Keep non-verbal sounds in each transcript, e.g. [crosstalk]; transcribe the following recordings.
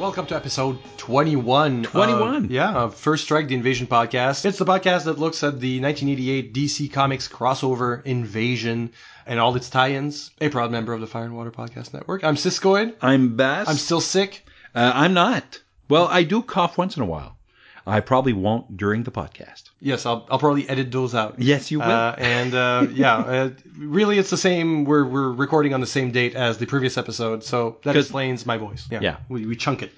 Welcome to episode 21. 21. of- yeah, of First Strike, the Invasion podcast. It's the podcast that looks at the 1988 DC Comics crossover Invasion and all its tie ins. A proud member of the Fire and Water Podcast Network. I'm Siskoid. I'm Bass. I'm still sick. Uh, I'm not. Well, I do cough once in a while. I probably won't during the podcast. Yes, I'll, I'll probably edit those out. Yes, you will. Uh, and uh, yeah, uh, really, it's the same. We're we're recording on the same date as the previous episode, so that explains my voice. Yeah, Yeah. we, we chunk it.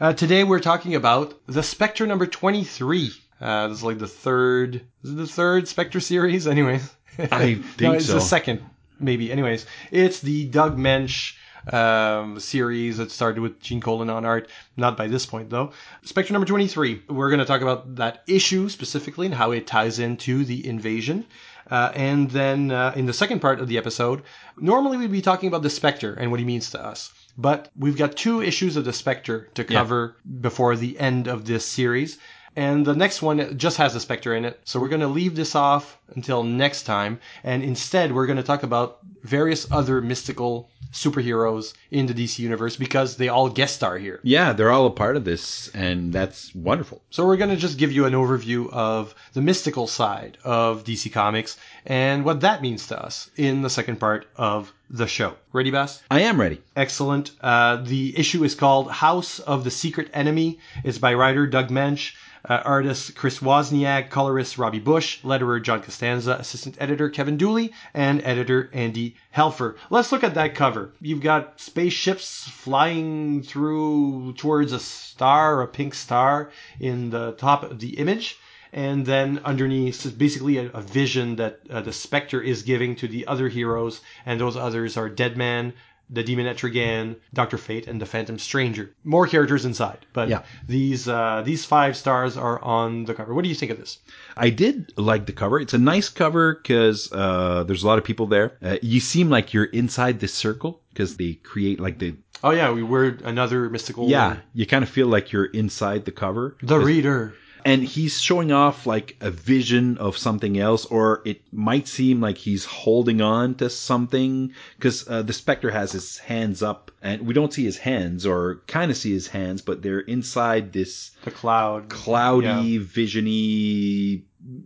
Uh, today we're talking about the Spectre number twenty three. Uh, this is like the third. Is it the third Spectre series? Anyways, I [laughs] no, think it's so. the second, maybe. Anyways, it's the Doug Moench um, series that started with Gene Colan on art. Not by this point though. Spectre number 23. We're going to talk about that issue specifically and how it ties into the invasion. Uh, and then uh, in the second part of the episode, normally we'd be talking about the Spectre and what he means to us. But we've got two issues of the Spectre to cover before the end of this series. And the next one just has the Spectre in it. So we're going to leave this off until next time. And instead, we're going to talk about various other mystical superheroes in the DC universe because they all guest star here. yeah, they're all a part of this, and that's wonderful. So we're going to just give you an overview of the mystical side of DC Comics and what that means to us in the second part of the show. Ready, Bass? I am ready. Excellent. Uh, the issue is called House of the Secret Enemy. It's by writer Doug Moench, uh, artist Chris Wozniak, colorist Robbie Busch, letterer John Costanza, assistant editor Kevin Dooley, and editor Andy Helfer. Let's look at that cover. You've got spaceships flying through towards a star, a pink star, in the top of the image. And then underneath is basically a, a vision that uh, the Spectre is giving to the other heroes, and those others are Deadman, the Demon Etrigan, Doctor Fate, and the Phantom Stranger. More characters inside, but Yeah. these uh, these five stars are on the cover. What do you think of this? I did like the cover. It's a nice cover because uh, there's a lot of people there. Uh, you seem like you're inside this circle because they create like the Oh yeah, we were another mystical. yeah. You kind of feel like you're inside the cover. the reader. And he's showing off like a vision of something else or it might seem like he's holding on to something because uh, the specter has his hands up and we don't see his hands or kind of see his hands but they're inside this The cloud. cloudy visiony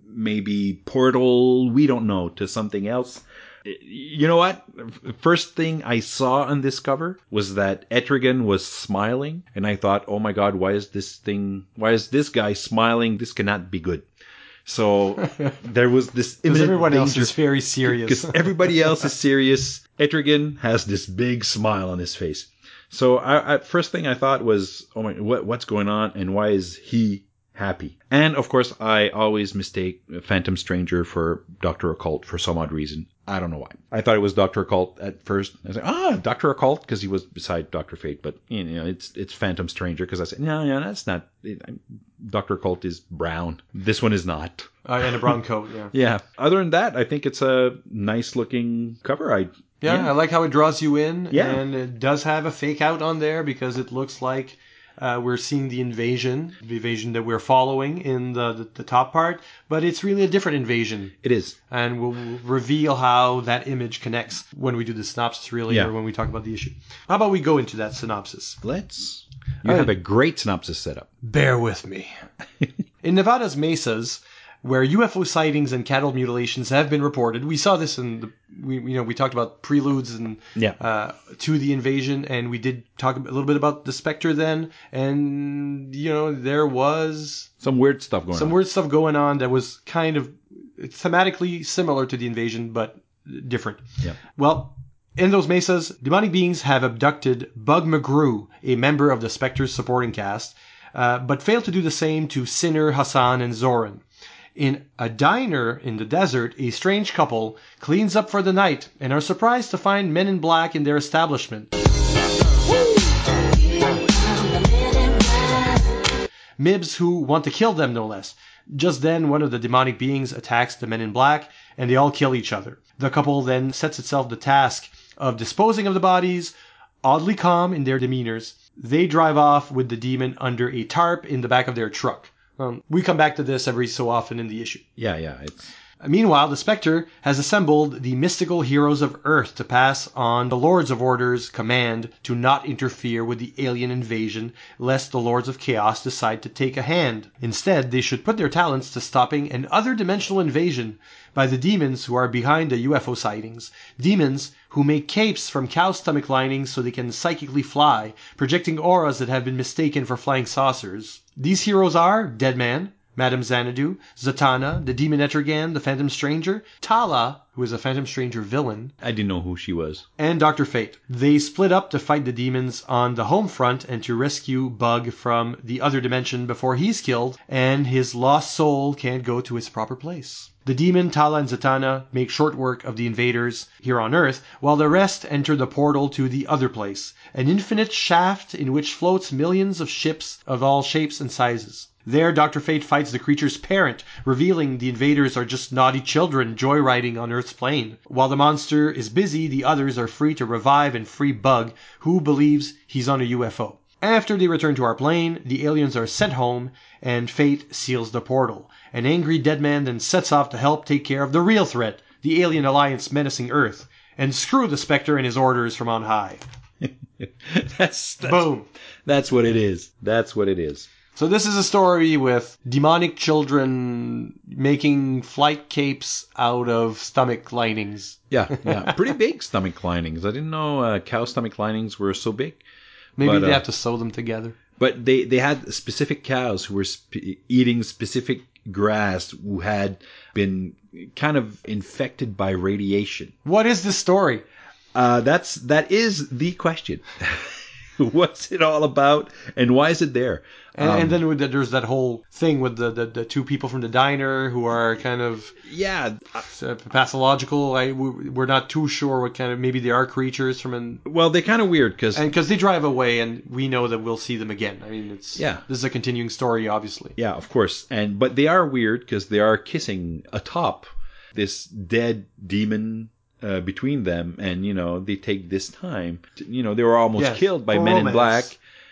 maybe portal we don't know to something else you know what? First thing I saw on this cover was that Etrigan was smiling, and I thought, "Oh my God, why is this thing? Why is this guy smiling? This cannot be good." So [laughs] there was this everyone else is very serious. because everybody else is serious. [laughs] Etrigan has this big smile on his face. So I, I, first thing I thought was, "Oh my, what, what's going on? And why is he happy?" And of course, I always mistake Phantom Stranger for Doctor Occult for some odd reason. I don't know why. I thought it was Doctor Occult at first. I was like, ah, Doctor Occult, because he was beside Doctor Fate. But you know, it's it's Phantom Stranger because I said, no, no, that's not. Doctor Occult is brown. This one is not. uh, and a brown coat. Yeah. [laughs] Yeah. Other than that, I think it's a nice looking cover. I Yeah, I like how it draws you in, Yeah. and it does have a fake out on there because it looks like uh, we're seeing the invasion, the invasion that we're following in the, the the top part, but it's really a different invasion, it is. and we'll reveal how that image connects when we do the synopsis, really, Yeah. or when we talk about the issue. How about we go into that synopsis? Let's. You All have right. a great synopsis set up. Bear with me. [laughs] in Nevada's mesas, where UFO sightings and cattle mutilations have been reported, we saw this in the we you know we talked about preludes and Yeah. uh, to the invasion, and we did talk a little bit about the Spectre then, and you know there was Some weird stuff going on. some on. weird stuff going on that was kind of thematically similar to the invasion, but different. Yeah. Well, in those mesas, demonic beings have abducted Bug McGrew, a member of the Spectre's supporting cast, uh, but failed to do the same to Sinner, Hassan, and Zoran. In a diner in the desert, a strange couple cleans up for the night and are surprised to find men in black in their establishment. Mibs who want to kill them, no less. Just then, one of the demonic beings attacks the men in black, and they all kill each other. The couple then sets itself the task of disposing of the bodies, oddly calm in their demeanors. They drive off with the demon under a tarp in the back of their truck. Um, we come back to this every so often in the issue. Yeah, yeah. It's Meanwhile, the Spectre has assembled the mystical heroes of Earth to pass on the Lords of Order's command to not interfere with the alien invasion lest the Lords of Chaos decide to take a hand. Instead, they should put their talents to stopping an other dimensional invasion by the demons who are behind the UFO sightings. Demons who make capes from cow stomach linings so they can psychically fly, projecting auras that have been mistaken for flying saucers. These heroes are Deadman, Madame Xanadu, Zatanna, the Demon Etrigan, the Phantom Stranger, Tala, who is a Phantom Stranger villain, I didn't know who she was. and Dr. Fate. They split up to fight the demons on the home front and to rescue Bug from the other dimension before he's killed and his lost soul can't go to its proper place. The demon Tala and Zatanna make short work of the invaders here on Earth, while the rest enter the portal to the other place, an infinite shaft in which floats millions of ships of all shapes and sizes. There, Dr. Fate fights the creature's parent, revealing the invaders are just naughty children joyriding on Earth's plane. While the monster is busy, the others are free to revive and free Bug, who believes he's on a UFO. After they return to our plane, the aliens are sent home, and Fate seals the portal. An angry Deadman then sets off to help take care of the real threat, the alien alliance menacing Earth, and screw the Spectre and his orders from on high. [laughs] that's, that's Boom. That's what it is. That's what it is. So this is a story with demonic children making flight capes out of stomach linings. Yeah, [laughs] yeah. Pretty big stomach linings. I didn't know uh, cow stomach linings were so big. Maybe But, they uh, have to sew them together. But they, they had specific cows who were sp- eating specific grass who had been kind of infected by radiation. What is this story? Uh, that's that is the question. [laughs] [laughs] What's it all about, and why is it there? And, Um, and then the, there's that whole thing with the, the, the two people from the diner who are kind of yeah, uh, pathological. I, we- we're not too sure what kind of maybe they are creatures from an well, they're kind of weird because and because they drive away and we know that we'll see them again. I mean, it's Yeah. This is a continuing story, obviously. Yeah, of course. And but they are weird because they are kissing atop this dead demon uh, between them, and you know they take this time. To, you know they were almost Yes, killed by for Men in. Black,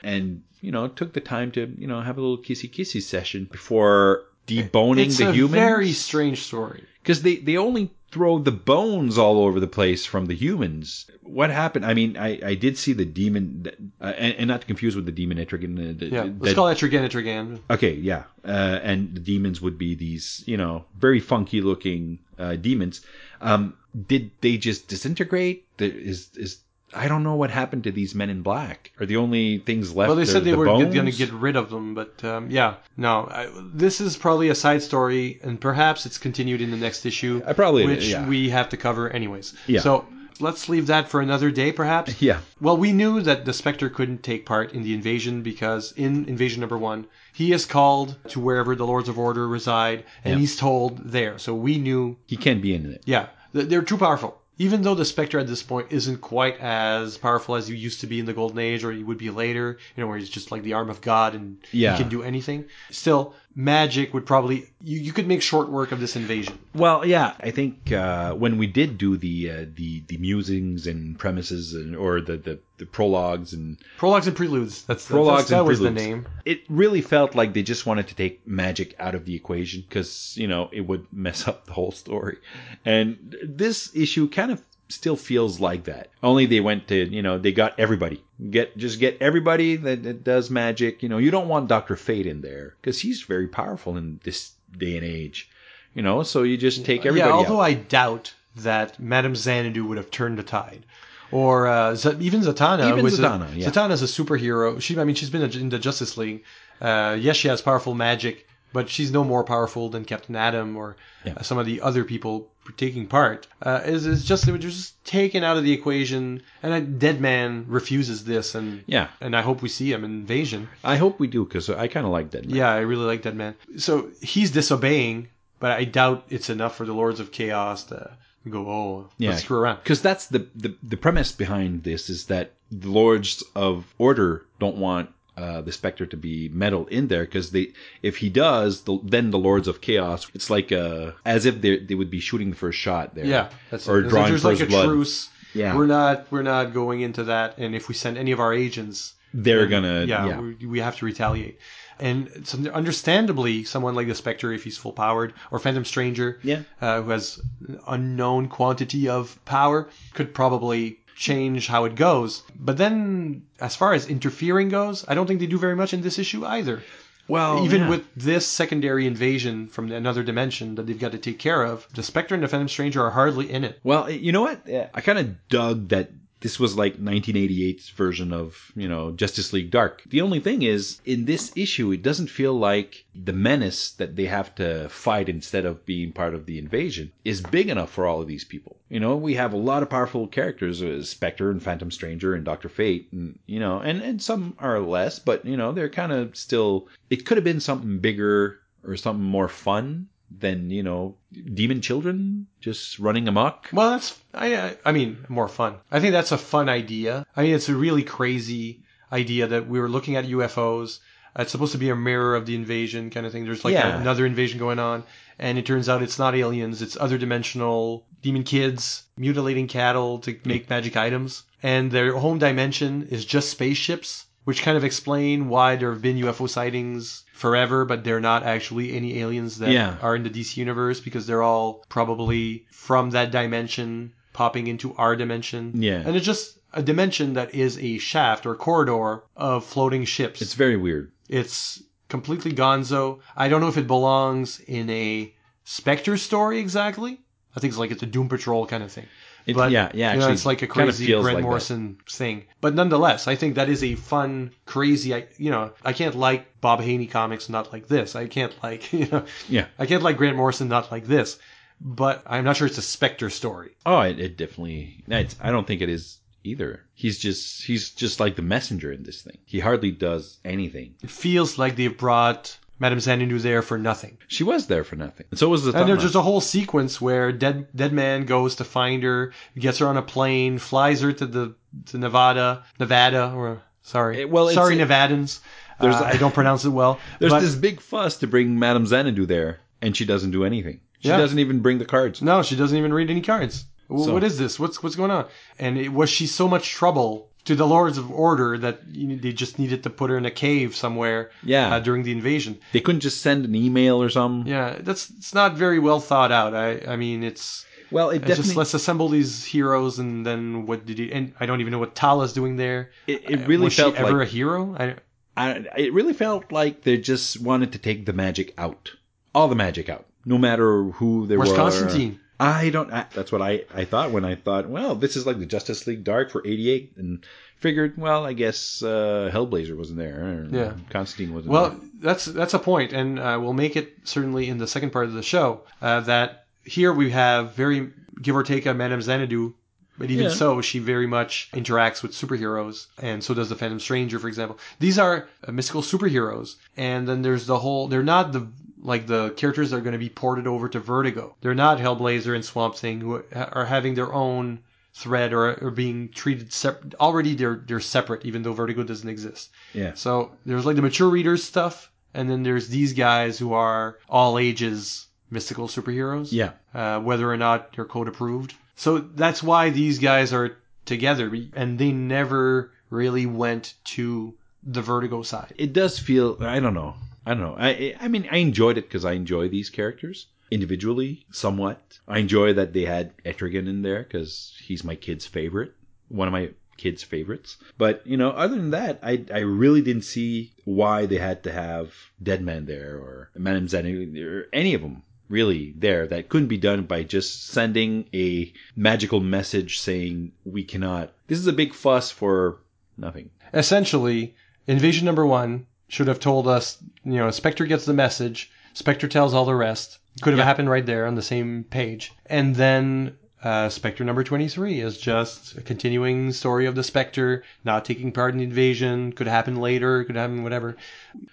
and you know took the time to you know have a little kissy kissy session before deboning It's the human. very strange story. because they they only throw the bones all over the place from the humans. What happened? I mean, I, I did see the demon, uh, and, and not to confuse with the demon Etrigan. Uh, the, Yeah, the- let's call Etrigan, Etrigan. Okay, yeah, uh, and the demons would be these, you know, very funky looking uh, demons. Um, did they just disintegrate? Is is I don't know what happened to these men in black. Are the only things left? Well, they said they the were going to get rid of them, but um, yeah, no. I, this is probably a side story, and perhaps it's continued in the next issue, I probably which yeah. we have to cover anyways. Yeah. So let's leave that for another day, perhaps. [laughs] yeah Well, we knew that the Spectre couldn't take part in the invasion because in Invasion Number One, he is called to wherever the Lords of Order reside, and Yeah. he's told there. So we knew, he can't be in it. yeah, they're too powerful. Even though the Spectre at this point isn't quite as powerful as he used to be in the Golden Age, or he would be later, you know, where he's just like the arm of God and Yeah. he can do anything. Still, magic would probably you, you could make short work of this invasion. Well, yeah, I think uh, when we did do the uh, the the musings and premises and or the the, the prologues and Prologues and preludes. That's Prologues that's, that and was the name. it really felt like they just wanted to take magic out of the equation because you know it would mess up the whole story and this issue kind of still feels like that only they went to you know they got everybody get just get everybody that, that does magic you know you don't want dr fate in there because he's very powerful in this day and age you know so you just take everybody yeah, although out. I doubt that Madame Xanadu would have turned the tide. Or uh, Z- even Zatanna. Even was Zatanna, a, yeah. Zatanna's a superhero. She, I mean, she's been in the Justice League. Uh, yes, she has powerful magic, but she's no more powerful than Captain Atom or Yeah. some of the other people taking part. Uh, is is just it were just taken out of the equation, and a dead man refuses this, and yeah and I hope we see him in Invasion. i hope we do because i kind of like Dead Man. Yeah, I really like Dead Man. So he's disobeying, but I doubt it's enough for the Lords of Chaos to go, oh, Yeah. screw around. because that's the, the the premise behind this is that the lords of order don't want uh, the specter to be meddled in there because they if he does the, then the lords of chaos it's like uh as if they they would be shooting the first shot there Yeah, that's or it. There's- drawing There's first like a blood truce. Yeah. we're not we're not going into that. And if we send any of our agents, they're then, gonna yeah, yeah We, we have to retaliate. And some, understandably, someone like the Spectre, if he's full powered, or Phantom Stranger, Yeah. uh, who has an unknown quantity of power, could probably change how it goes. But then, as far as interfering goes, I don't think they do very much in this issue either. Well, Even yeah. with this secondary invasion from another dimension that they've got to take care of, the Spectre and the Phantom Stranger are hardly in it. Well, you know what? I kind of dug that this was like 1988's version of, you know, Justice League Dark. The only thing is, in this issue, it doesn't feel like the menace that they have to fight instead of being part of the invasion is big enough for all of these people. You know, we have a lot of powerful characters, uh, Spectre and Phantom Stranger and Doctor Fate, and you know, and and some are less, but you know, they're kind of still. It could have been something bigger or something more fun than you know demon children just running amok Well, that's I I- mean more fun. I think that's a fun idea. I mean it's a really crazy idea that we were looking at UFOs. It's supposed to be a mirror of the invasion kind of thing. There's like Yeah. another invasion going on, and it turns out it's not aliens. It's other dimensional demon kids mutilating cattle to make mm. magic items, and their home dimension is just spaceships. Which kind of explain why there have been UFO sightings forever, but they're not actually any aliens that Yeah. are in the DC universe because they're all probably from that dimension popping into our dimension. Yeah. And it's just a dimension that is a shaft or corridor of floating ships. it's very weird It's completely gonzo. I don't know if it belongs in a Spectre story exactly. I think it's like it's a Doom Patrol kind of thing. It- But, yeah, yeah, you know, it's like a crazy Grant like that. Morrison thing. But nonetheless, I think that is a fun, crazy. I, you know, I can't like Bob Haney comics not like this. I can't like, [laughs] you know, yeah I can't like Grant Morrison not like this. But I'm not sure it's a Spectre story. oh it, it definitely i don't think it is either he's just he's just like the messenger in this thing he hardly does anything It feels like they've brought Madame Xanadu there for nothing. she was there for nothing and so was the And there's just a whole sequence where Dead Dead Man goes to find her, gets her on a plane, flies her to the to Nevada, Nevada, or sorry, Eh, well, sorry, Nevadans. There's Uh, I don't pronounce it well. [laughs] there's but- this big fuss to bring madame xanadu there and she doesn't do anything she Yeah. doesn't even bring the cards No, she doesn't even read any cards. So- what is this? What's what's going on? And it, was she so much trouble to the Lords of Order that you know, they just needed to put her in a cave somewhere Yeah. uh, during the invasion? they couldn't just send an email or something Yeah, that's it's not very well thought out. I I mean it's. well it definitely just let's assemble these heroes and then what did he and I don't even know what Tala's doing there. it, it really was felt she ever like a hero? I, I, it really felt like they just wanted to take the magic out, all the magic out, no matter who they where's were. Constantine? I don't. I, that's what I, I thought when I thought, well, this is like the Justice League Dark for '88, and figured, well, I guess uh, Hellblazer wasn't there. or Yeah. Constantine wasn't. Well, there. that's that's a point, and uh, we'll make it certainly in the second part of the show uh, that here we have very give or take a Madame Xanadu. But even Yeah. so, she very much interacts with superheroes, and so does the Phantom Stranger, for example. These are uh, mystical superheroes, and then there's the whole. They're not the like the characters that are going to be ported over to Vertigo. They're not Hellblazer and Swamp Thing who are having their own thread or are being treated separate. Already, they're they're separate, even though Vertigo doesn't exist. yeah, So there's like the mature readers stuff, and then there's these guys who are all ages mystical superheroes. yeah, Uh, whether or not they're code approved. So that's why these guys are together, and they never really went to the Vertigo side. it does feel. I don't know. I don't know. I I mean, I enjoyed it because I enjoy these characters individually, somewhat. I enjoy that they had Etrigan in there because he's my kid's favorite, one of my kids' favorites. But you know, other than that, I I really didn't see why they had to have Deadman there or Madame Xanadu or any of them really there that couldn't be done by just sending a magical message saying we cannot. This is a big fuss for nothing. Essentially, Invasion Number One should have told us, you know, Spectre gets the message, Spectre tells all the rest. Could have Yeah. happened right there on the same page. And then uh, Spectre number 23 is just a continuing story of the Spectre not taking part in the invasion. Could happen later, could happen whatever.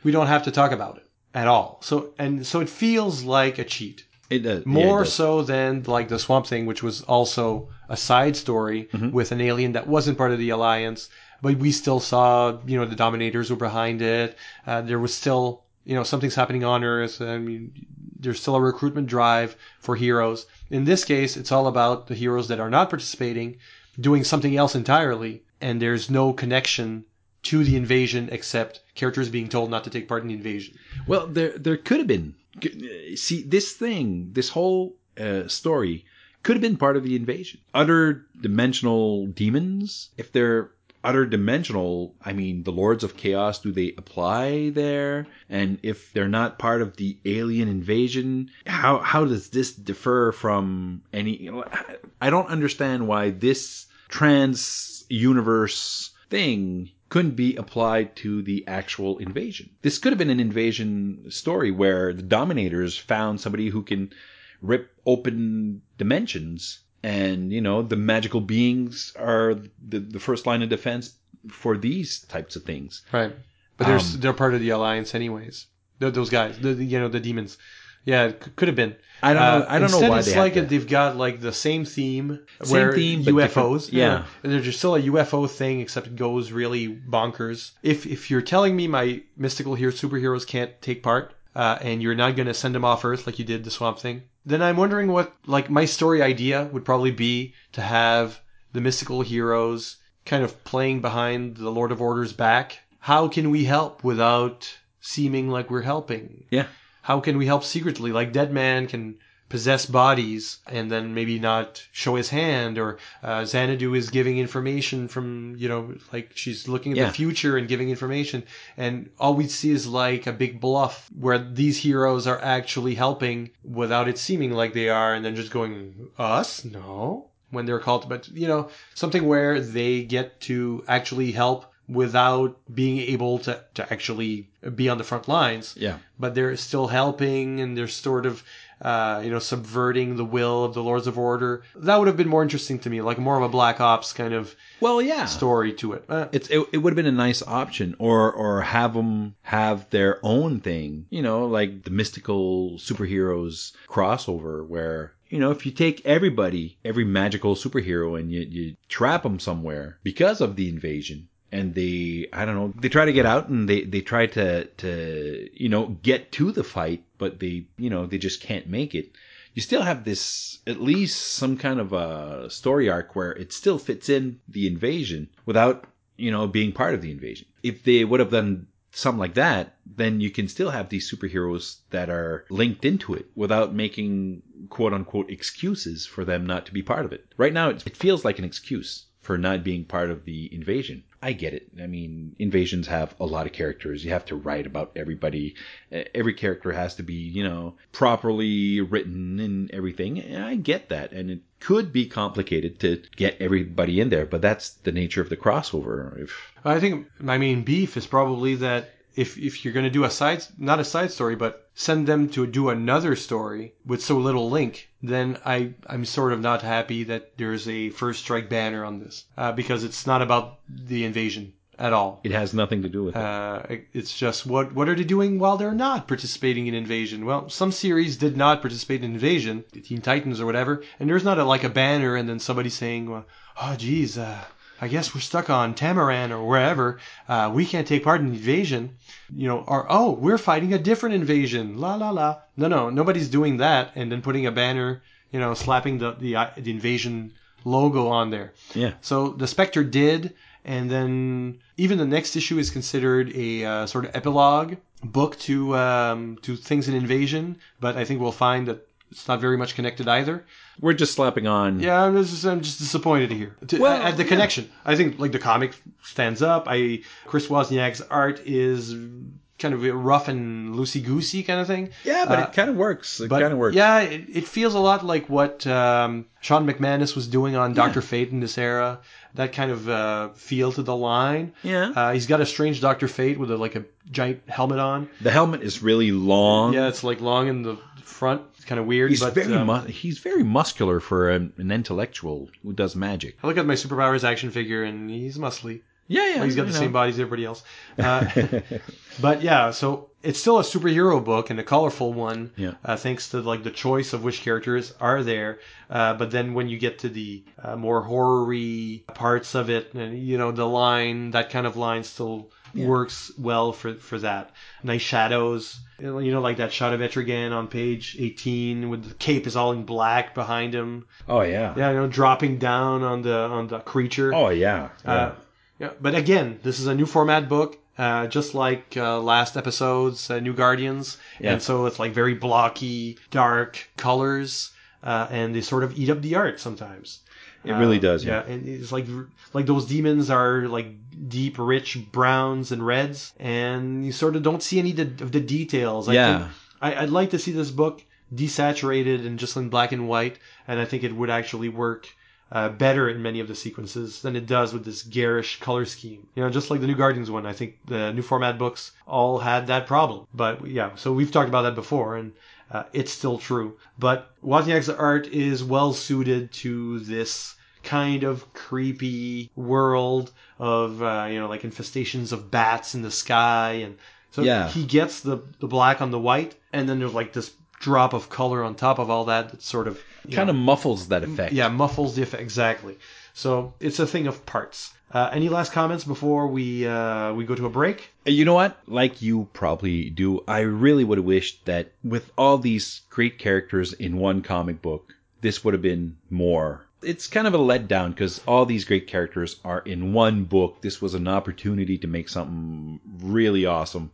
We don't have to talk about it at all. So and so it feels like a cheat. It does yeah, it More does. so than like the Swamp Thing, which was also a side story Mm-hmm. with an alien that wasn't part of the Alliance, but we still saw, you know, the Dominators were behind it. Uh, there was still, you know, something's happening on Earth. I mean, there's still a recruitment drive for heroes. In this case, it's all about the heroes that are not participating doing something else entirely, and there's no connection to the invasion except characters being told not to take part in the invasion. Well, there there could have been. See, this thing, this whole uh, story could have been part of the invasion. Other dimensional demons, if they're other dimensional, I mean, the Lords of Chaos, do they apply there? And if they're not part of the alien invasion, how how does this differ from any? I don't understand why this trans universe thing couldn't be applied to the actual invasion. This could have been an invasion story where the Dominators found somebody who can rip open dimensions and you know the magical beings are the, the first line of defense for these types of things Right. But they're Um, they're part of the alliance anyways. Th those guys, the, you know, the demons. Yeah, it could have been. i don't know i don't know why it's like that. they've got like the same theme, Same where theme, UFOs. different- you know, yeah. and there's just still a UFO thing, except it goes really bonkers. If if you're telling me my mystical hero superheroes can't take part, uh, and you're not going to send them off Earth like you did the Swamp Thing, then I'm wondering what like my story idea would probably be to have the mystical heroes kind of playing behind the Lord of Order's back. How can we help without seeming like we're helping? yeah How can we help secretly? Like Dead Man can possess bodies and then maybe not show his hand, or uh, Xanadu is giving information from, you know, like she's looking at Yeah. the future and giving information, and all we see is like a big bluff where these heroes are actually helping without it seeming like they are, and then just going, us? No. When they're called, but you know, something where they get to actually help without being able to, to actually be on the front lines yeah but they're still helping and they're sort of uh, you know subverting the will of the lords of order. That would have been more interesting to me like more of a black ops kind of well yeah. story to it. Uh, it's it, it would have been a nice option or or have them have their own thing you know like the mystical superheroes crossover where you know if you take everybody every magical superhero and you, you trap them somewhere because of the invasion and they i don't know they try to get out and they they try to to you know get to the fight but they you know they just can't make it. You still have this at least some kind of a story arc where it still fits in the invasion without you know being part of the invasion. If they would have done something like that then you can still have these superheroes that are linked into it without making quote unquote excuses for them not to be part of it. Right now it, it feels like an excuse for not being part of the invasion. I get it. I mean, invasions have a lot of characters. You have to write about everybody. Every character has to be, you know, properly written and everything. And I get that. And it could be complicated to get everybody in there, but that's the nature of the crossover. If i think my main beef is probably that if if you're going to do a side not a side story but send them to do another story with so little link then i i'm sort of not happy that there's a first strike banner on this uh, because it's not about the invasion at all it has nothing to do with it. Uh, it's just what what are they doing while they're not participating in Invasion? Well, some series did not participate in Invasion, the Teen Titans or whatever, and there's not a, like a banner and then somebody saying, well, "Oh, geez, uh, I guess we're stuck on Tamaran or wherever. Uh, we can't take part in the invasion." You know, or oh, we're fighting a different invasion. La la la. No, no, nobody's doing that, and then putting a banner, you know, slapping the the, uh, the invasion logo on there. Yeah. So the Spectre did, and then even the next issue is considered a uh, sort of epilogue book to um, to things in Invasion, but I think we'll find that it's not very much connected either. We're just slapping on. Yeah, I'm just, I'm just disappointed here to, Well, at the yeah. connection. I think like the comic stands up. I Chris Wozniak's art is kind of rough and loosey goosey kind of thing. Yeah, but Uh, it kind of works. It kind of works. yeah, it, it feels a lot like what um, Shawn McManus was doing on Doctor Fate in this era. That kind of uh, feel to the line. Yeah. Uh, he's got a strange Doctor Fate with a, like a giant helmet on. the helmet is really long. Yeah, it's like long in the front. It's kind of weird. He's but very um, mu- he's very muscular for an, an intellectual who does magic. I look at my superpowers action figure and he's muscly. Yeah, yeah. Well, he's got the you same body as everybody else. Uh, [laughs] but yeah, so it's still a superhero book and a colorful one. Yeah. Uh, thanks to like the choice of which characters are there. Uh, but then when you get to the uh, more horror-y parts of it, and you know the line, that kind of line still works well for for that. Nice shadows. You know, like that shot of Etrigan on page 18 with the cape is all in black behind him. Oh yeah. Yeah, you know, dropping down on the on the creature. Oh yeah. Uh, Yeah, but again, this is a new format book, uh, just like uh, last episode's uh, New Guardians, Yeah. and so it's like very blocky, dark colors, uh, and they sort of eat up the art sometimes. It really Uh, does. Yeah, and it's like like those demons are like deep, rich browns and reds, and you sort of don't see any of the- of the details. I Yeah. I, I'd like to see this book desaturated and just in black and white, and I think it would actually work uh, better in many of the sequences than it does with this garish color scheme. You know, just like the New Guardians one, I think the new format books all had that problem. But yeah, so we've talked about that before, and uh, it's still true. But Wozniak's art is well suited to this kind of creepy world of uh, you know like infestations of bats in the sky and so Yeah. he gets the the black on the white and then there's like this drop of color on top of all that that sort of Kind know, of muffles that effect. yeah muffles the effect exactly so it's a thing of parts uh, any last comments before we uh, we go to a break You know what? Like you probably do, I really would have wished that with all these great characters in one comic book, this would have been more. It's kind of a letdown because all these great characters are in one book. This was an opportunity to make something really awesome,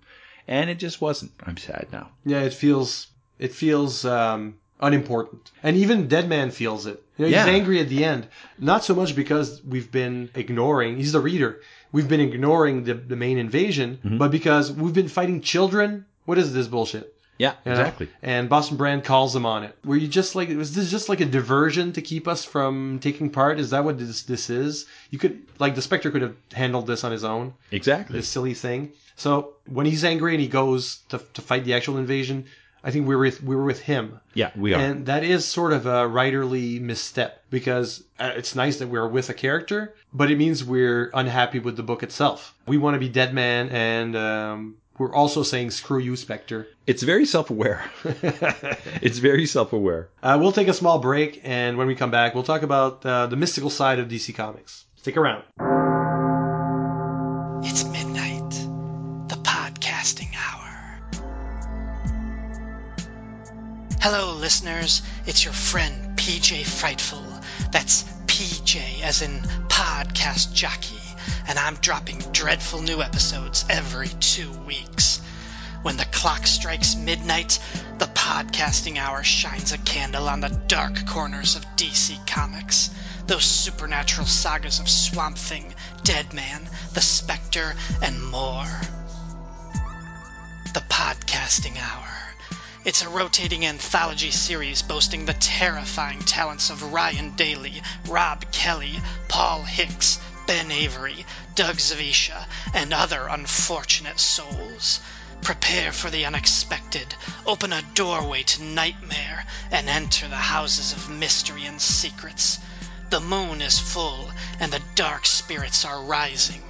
and it just wasn't. I'm sad now. yeah it feels it feels um, unimportant and even Deadman feels it you know, he's angry at the end not so much because we've been ignoring he's the reader we've been ignoring the, the main invasion Mm-hmm. but because we've been fighting children what is this bullshit Yeah, You know? exactly. And Boston Brand calls him on it. Were you just like was this just like a diversion to keep us from taking part? Is that what this this is? You could like the Spectre could have handled this on his own, Exactly. this silly thing. So when he's angry and he goes to, to fight the actual invasion, I think we were with, we were with him. Yeah, we are. And that is sort of a writerly misstep because uh, it's nice that we're with a character, but it means we're unhappy with the book itself. We want to be Dead Man, and um, we're also saying screw you, Spectre. It's very self-aware. [laughs] it's very self-aware. Uh, we'll take a small break, and when we come back, we'll talk about uh, the mystical side of DC Comics. Stick around. Hello, listeners. It's your friend PJ Frightful. That's PJ as in podcast jockey, and I'm dropping dreadful new episodes every two weeks. When the clock strikes midnight, the podcasting hour shines a candle on the dark corners of DC Comics. Those supernatural sagas of Swamp Thing, Deadman, The Spectre, and more. The Podcasting Hour. It's a rotating anthology series boasting the terrifying talents of Ryan Daly, Rob Kelly, Paul Hicks, Ben Avery, Doug Zawisza, and other unfortunate souls. Prepare for the unexpected, open a doorway to nightmare, and enter the houses of mystery and secrets. The moon is full, and the dark spirits are rising.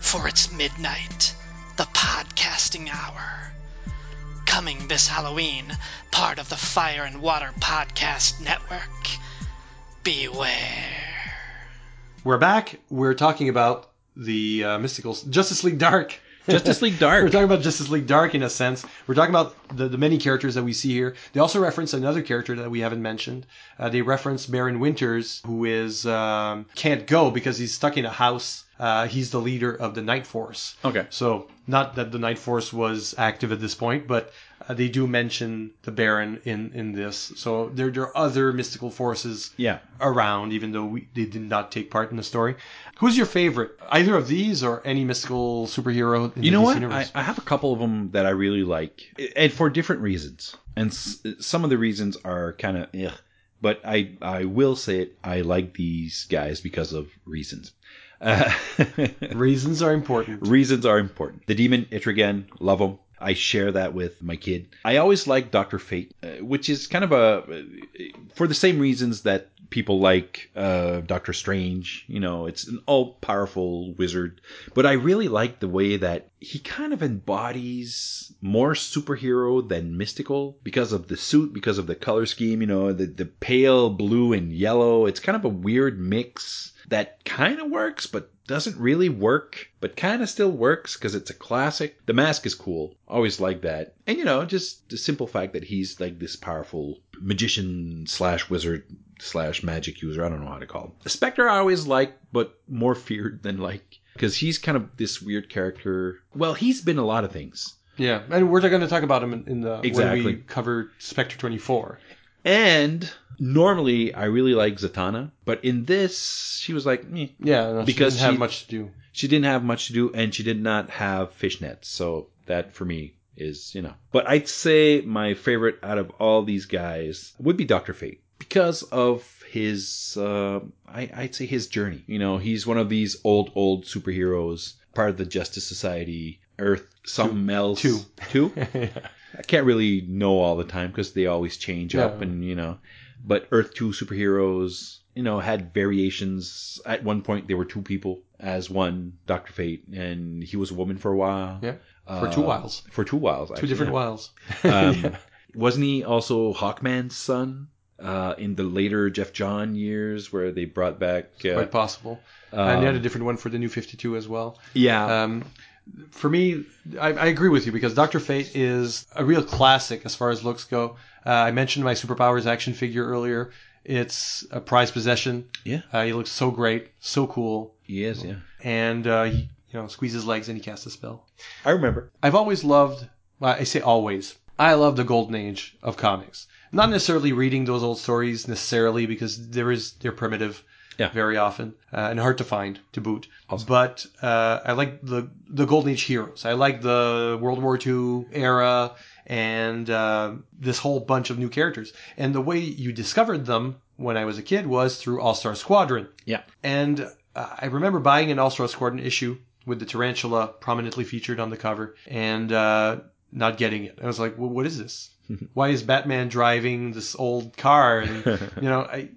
For it's midnight, the podcasting hour. Coming this Halloween, part of the Fire and Water Podcast Network. Beware. We're back. We're talking about the uh, mystical Justice League Dark. [laughs] Justice League Dark. We're talking about Justice League Dark in a sense. We're talking about the, the many characters that we see here. They also reference another character that we haven't mentioned. Uh, they reference Baron Winters, who is um, can't go because he's stuck in a house. Uh, he's the leader of the Night Force. Okay. So not that the Night Force was active at this point, but uh, they do mention the Baron in in this. So there, there are other mystical forces Yeah. around, even though we, they did not take part in the story. Who's your favorite? Either of these or any mystical superhero? In You the know DC what? I, Universe? I have a couple of them that I really like, and for different reasons. And s- some of the reasons are kind of, but I I will say it. I like these guys because of reasons. Uh, [laughs] Reasons are important. reasons are important. The demon Etrigan, love him. I share that with my kid. I always like Doctor Fate, uh, which is kind of a for the same reasons that people like uh, Doctor Strange. You know, it's an all powerful wizard, but I really like the way that he kind of embodies more superhero than mystical because of the suit, because of the color scheme. You know, the the pale blue and yellow. It's kind of a weird mix that kind of works, but doesn't really work, but kind of still works because it's a classic. The mask is cool. Always like that. And you know, just the simple fact that he's like this powerful magician slash wizard slash magic user. I don't know how to call him. The Spectre I always like, but more feared than like. because he's kind of this weird character. Well, he's been a lot of things. Yeah, and we're going to talk about him in, in the when we cover Spectre 24. And normally I really like Zatanna, but in this she was like, meh. Yeah, no, she Because didn't have she- much to do. she didn't have much to do and she did not have fishnets. So that for me is, you know. But I'd say my favorite out of all these guys would be Dr. Fate because of his, uh, I, I'd say his journey. You know, he's one of these old, old superheroes, part of the Justice Society, Earth, something else. Two. Two? [laughs] I can't really know all the time because they always change up and, you know. But Earth 2 superheroes, you know, had variations. At one point, there were two people as one Dr. Fate, and he was a woman for a while. Yeah, for two Uh, whiles. For two whiles. Two actually, different yeah. whiles. Um, [laughs] Yeah. Wasn't he also Hawkman's son uh, in the later Geoff John years where they brought back. Uh, Quite possible. and they had a um, different one for the new 52 as well. yeah. Um, for me, I, I agree with you because Doctor Fate is a real classic as far as looks go. Uh, I mentioned my superpowers action figure earlier. It's a prized possession. Yeah. Uh, he looks so great, so cool, he is, yeah. and uh, he you know squeezes legs and he casts a spell. I remember. I've always loved. Well, I say always. I love the golden age of comics. Not necessarily reading those old stories necessarily because there is they're primitive. Yeah. Very often uh, and hard to find to boot. But uh, I like the the golden age heroes. I like the World War II era and uh, this whole bunch of new characters. And the way you discovered them when I was a kid was through All Star Squadron. Yeah. And uh, I remember buying an All Star Squadron issue with the tarantula prominently featured on the cover and uh, not getting it. I was like, well, what is this? [laughs] Why is Batman driving this old car? And, you know, I,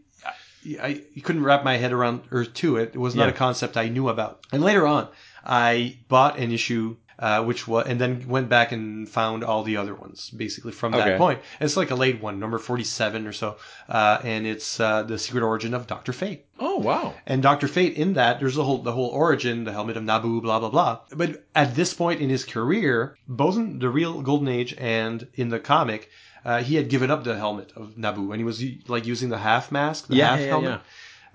I, couldn't wrap my head around or to it. It was not Yeah. a concept I knew about. And later on, I bought an issue. Uh, which was, and then went back and found all the other ones basically from that Okay. point. It's like a late one, number 47 or so. Uh, and it's, uh, the secret origin of Dr. Fate. Oh, wow. And Doctor Fate in that there's the whole the whole origin, the helmet of Nabu, blah blah blah. But at this point in his career, both in the real Golden Age and in the comic, uh, he had given up the helmet of Nabu, and he was like using the half mask, the Yeah, half yeah, helmet.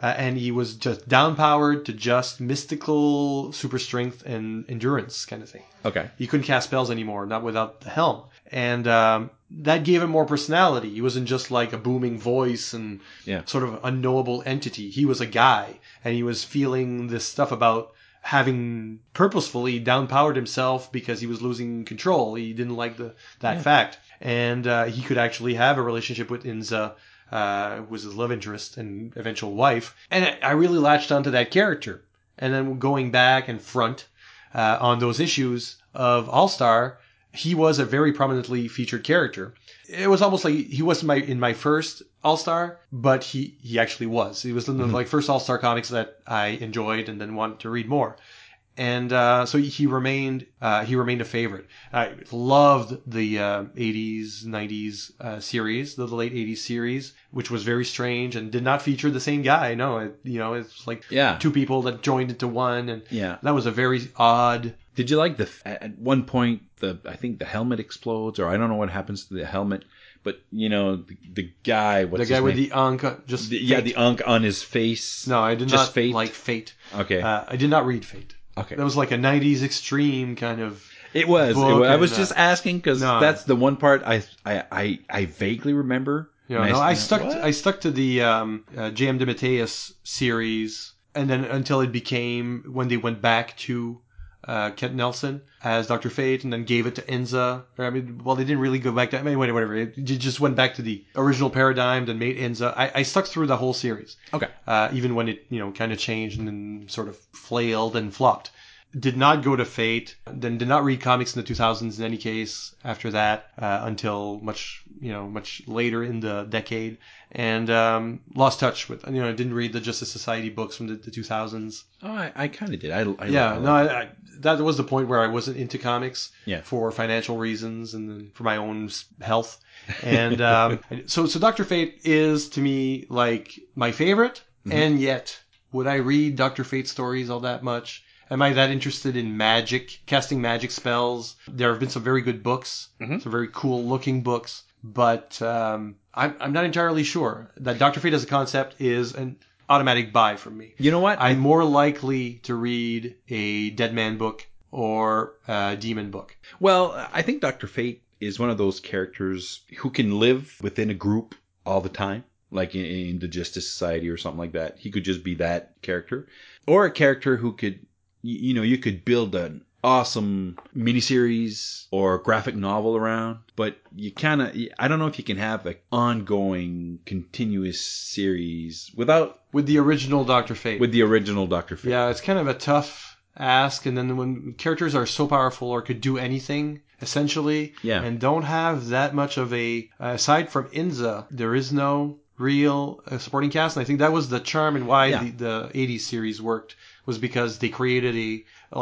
Uh, and he was just downpowered to just mystical super strength and endurance kind of thing. Okay. He couldn't cast spells anymore, not without the helm. And um, that gave him more personality. He wasn't just like a booming voice and Yeah. sort of unknowable entity. He was a guy, and he was feeling this stuff about having purposefully downpowered himself because he was losing control. He didn't like the that fact, and uh, he could actually have a relationship with Inza. Uh, who was his love interest and eventual wife, and I- really latched onto that character. And then going back and front uh, on those issues of All Star, he was a very prominently featured character. It was almost like he wasn't my in my first All Star, but he he actually was. He was in the like first All Star comics that I enjoyed and then wanted to read more. And uh, so he remained uh, he remained a favorite. I loved the uh, 80s 90s uh, series, the late 80s series, which was very strange and did not feature the same guy. No, it, you know it's like Yeah. two people that joined into one, and Yeah. that was a very odd. Did you like the at one point the I think the helmet explodes or I don't know what happens to the helmet, but you know the, the guy what's the guy with name? the Anka just The- yeah the ankh on his face. no, I did just not Fate? like Fate. Okay. Uh, I did not read Fate. Okay. That was like a '90s extreme kind of. It was. It was I was uh, just asking because no. that's the one part I I I, I vaguely remember. You know, And no, I stuck. what? To, I stuck to the um, uh, J.M. DeMatteis series, and then until it became when they went back to uh, Kent Nelson as Doctor Fate, and then gave it to Inza. Or, I mean, well, they didn't really go back to. I mean, whatever. whatever. It, just went back to the original paradigm, then made Inza. I, I stuck through the whole series. Okay. uh, even when it you know kind of changed and then sort of flailed and flopped. Did not go to Fate, then did not read comics in the 2000s in any case after that uh, until much you know much later in the decade, and um, lost touch with you know I didn't read the Justice Society books from the, the 2000s. Oh, I, I kind of did. I, I yeah, I no, I, I, that was the point where I wasn't into comics Yeah. for financial reasons and for my own health. And um, [laughs] so, so Doctor Fate is to me like my favorite, and yet would I read Doctor Fate stories all that much? Am I that interested in magic, casting magic spells? There have been some very good books, Mhm. some very cool looking books, but um, I'm, I'm not entirely sure that Doctor Fate as a concept is an automatic buy from me. You know what? I'm more likely to read a Dead Man book or a Demon book. Well, I think Dr. Fate is one of those characters who can live within a group all the time, like in, in the Justice Society or something like that. He could just be that character. Or a character who could, you know, you could build an awesome miniseries or graphic novel around, but you kind of, I don't know if you can have an ongoing, continuous series without, With the original Doctor Fate. with the original Dr. Fate. Yeah, it's kind of a tough ask. And then when characters are so powerful or could do anything, essentially, Yeah. and don't have that much of a, aside from Inza, there is no real uh, supporting cast. And I think that was the charm and why Yeah. the, the 80s series worked was because they created a,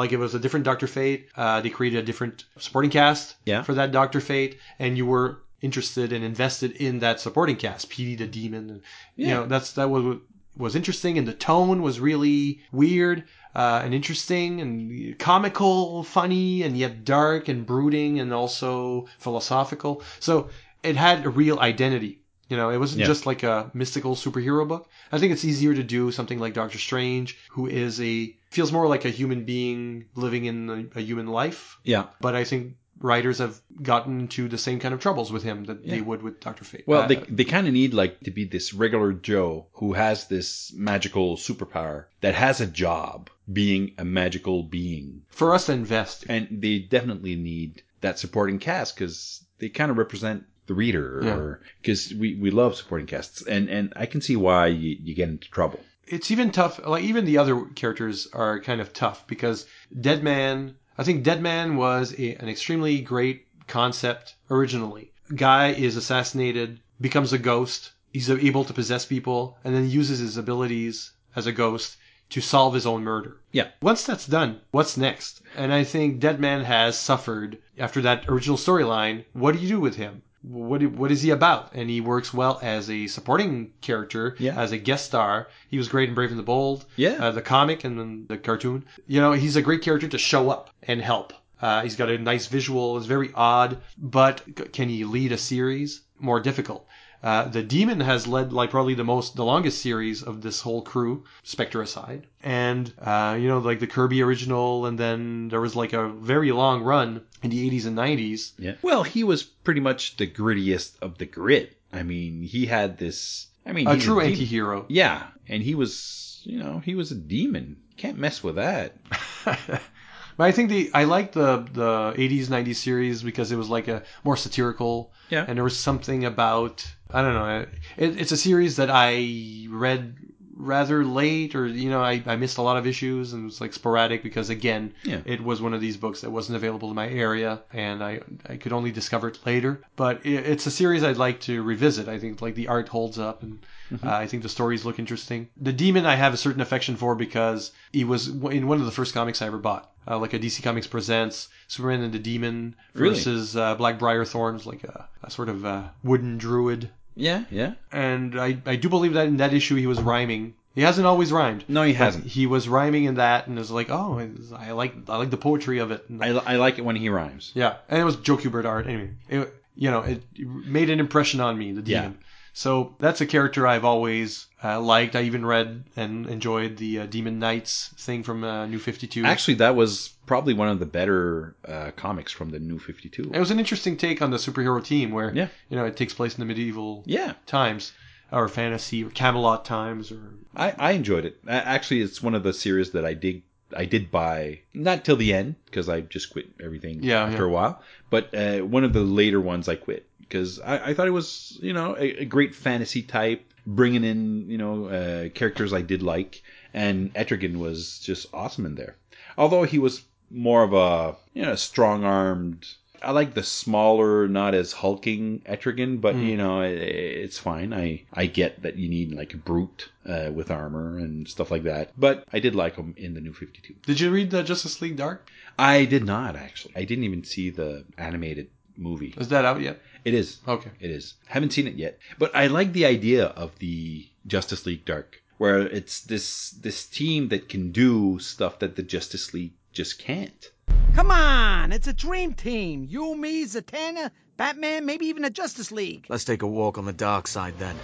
like it was a different Doctor Fate. Uh, they created a different supporting cast Yeah. for that Doctor Fate. And you were interested and invested in that supporting cast, Petey the Demon. And, You know, that's, that was, was interesting and the tone was really weird uh, and interesting and comical, funny, and yet dark and brooding and also philosophical. So it had a real identity. You know, it wasn't Yeah. just like a mystical superhero book. I think it's easier to do something like Doctor Strange, who is a feels more like a human being living in a, a human life. Yeah. But I think writers have gotten into the same kind of troubles with him that they would with Doctor Fate. Well, Uh, they they kind of need like to be this regular Joe who has this magical superpower that has a job being a magical being, for us to invest. and they definitely need that supporting cast because they kind of represent the reader, Yeah. because we we love supporting casts, and and I can see why you, you get into trouble. it's even tough. Like even the other characters are kind of tough because Deadman. I think Deadman was a, an extremely great concept originally. Guy is assassinated, becomes a ghost. He's able to possess people, and then uses his abilities as a ghost to solve his own murder. Yeah. Once that's done, what's next? And I think Deadman has suffered after that original storyline. What do you do with him? What what is he about? And he works well as a supporting character, Yeah. as a guest star. He was great in Brave and the Bold, Yeah. uh, the comic and then the cartoon. You know, he's a great character to show up and help. Uh, he's got a nice visual. It's very odd, but can he lead a series? More difficult. Uh, the Demon has led like probably the most, the longest series of this whole crew, Spectre aside. And, uh, you know, like the Kirby original, and then there was like a very long run in the 80s and 90s. Yeah. Well, he was pretty much the grittiest of the grit. I mean, he had this. I mean, A true demon. anti-hero. Yeah, and he was, you know, he was a demon. Can't mess with that. [laughs] But I think the I like the the 80s 90s series because it was like a more satirical Yeah. and there was something about I don't know. It, it's a series that I read rather late or you know I, I missed a lot of issues and it was like sporadic because again Yeah. it was one of these books that wasn't available in my area and I I could only discover it later. But it, it's a series I'd like to revisit. I think like the art holds up and uh, I think the stories look interesting. The demon I have a certain affection for because he was w- in one of the first comics I ever bought uh, like a DC Comics presents Superman and the Demon Really? versus uh, Blackbriar Thorns like a, a sort of uh, wooden druid Yeah, yeah. and I, I do believe that in that issue he was rhyming. He hasn't always rhymed. No, he hasn't. He was rhyming in that, and was like, oh, I like I like the poetry of it. I, I like it when he rhymes. yeah, and it was Joe Kubert art. Anyway, it, you know, it made an impression on me. The Yeah. demon. So that's a character I've always uh, liked. I even read and enjoyed the uh, Demon Knights thing from uh, New Fifty Two. Actually, that was probably one of the better uh, comics from the New Fifty Two. it was an interesting take on the superhero team, where Yeah. you know it takes place in the medieval Yeah, times, or fantasy, or Camelot times, or I, I enjoyed it. Actually, it's one of the series that I did I did buy not till the end because I just quit everything Yeah, after yeah. a while. But uh, one of the later ones I quit because I, I thought it was you know a, a great fantasy type, bringing in you know uh, characters I did like, and Etrigan was just awesome in there. Although he was more of a you know strong armed. I like the smaller, not as hulking Etrigan, but you know it, it's fine. I I get that you need like a brute uh, with armor and stuff like that, but I did like him in the New Fifty Two. Did you read the Justice League Dark? I did not actually. I didn't even see the animated movie. Is that out yet? It is. Okay. It is. Haven't seen it yet, but I like the idea of the Justice League Dark, where it's this this team that can do stuff that the Justice League just can't. Come on, it's a dream team. You, me, Zatanna, Batman, maybe even a Justice League. Let's take a walk on the dark side then.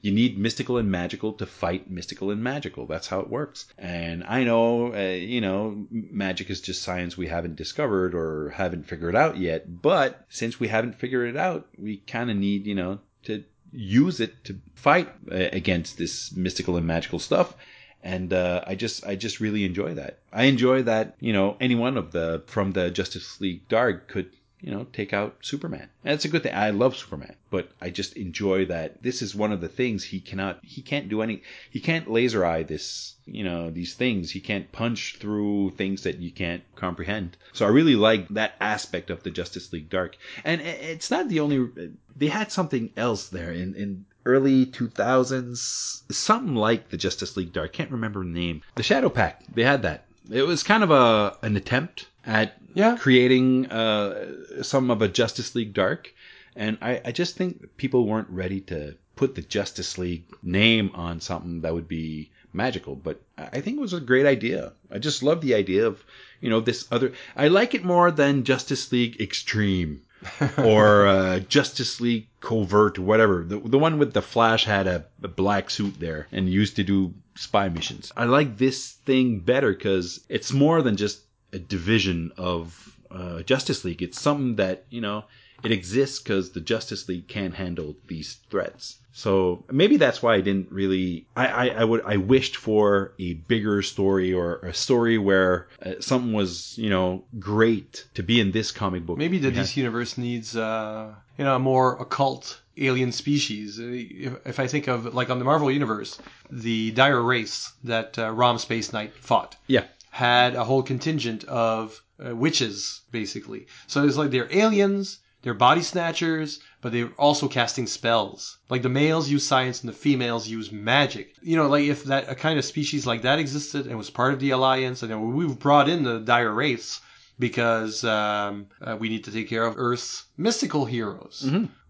You need mystical and magical to fight mystical and magical. That's how it works. And I know, uh, you know, magic is just science we haven't discovered or haven't figured out yet. But since we haven't figured it out, we kind of need, you know, to use it to fight uh, against this mystical and magical stuff and uh, I just I just really enjoy that. I enjoy that you know any one of the from the Justice League Dark could you know take out Superman. And it's a good thing. I love Superman, but I just enjoy that this is one of the things he cannot he can't do any he can't laser eye this you know these things. He can't punch through things that you can't comprehend. So I really like that aspect of the Justice League Dark. And it's not the only they had something else there in in early 2000s, something like the Justice League Dark. Can't remember the name. The Shadow Pact. They had that. It was kind of a an attempt at Yeah. creating uh, some of a Justice League Dark, and I, I just think people weren't ready to put the Justice League name on something that would be magical. But I think it was a great idea. I just love the idea of you know this other. I like it more than Justice League Extreme [laughs] or uh, Justice League Covert, or whatever. The the one with the Flash had a, a black suit there and used to do spy missions. I like this thing better because it's more than just division of uh, Justice League. It's something that you know it exists because the Justice League can't handle these threats. So maybe that's why I didn't really. I, I, I would I wished for a bigger story or a story where uh, something was you know great to be in this comic book. Maybe the DC universe needs, uh, you know, a more occult alien species. If, if I think of like on the Marvel universe, the Dire Wraiths that uh, Rom Space Knight fought Yeah. Had a whole contingent of uh, witches, basically. So it's like they're aliens, they're body snatchers, but they're also casting spells. Like the males use science and the females use magic. You know, like if that a kind of species like that existed and was part of the alliance, and then we've brought in the Dire Wraiths because um, uh, we need to take care of Earth's mystical heroes.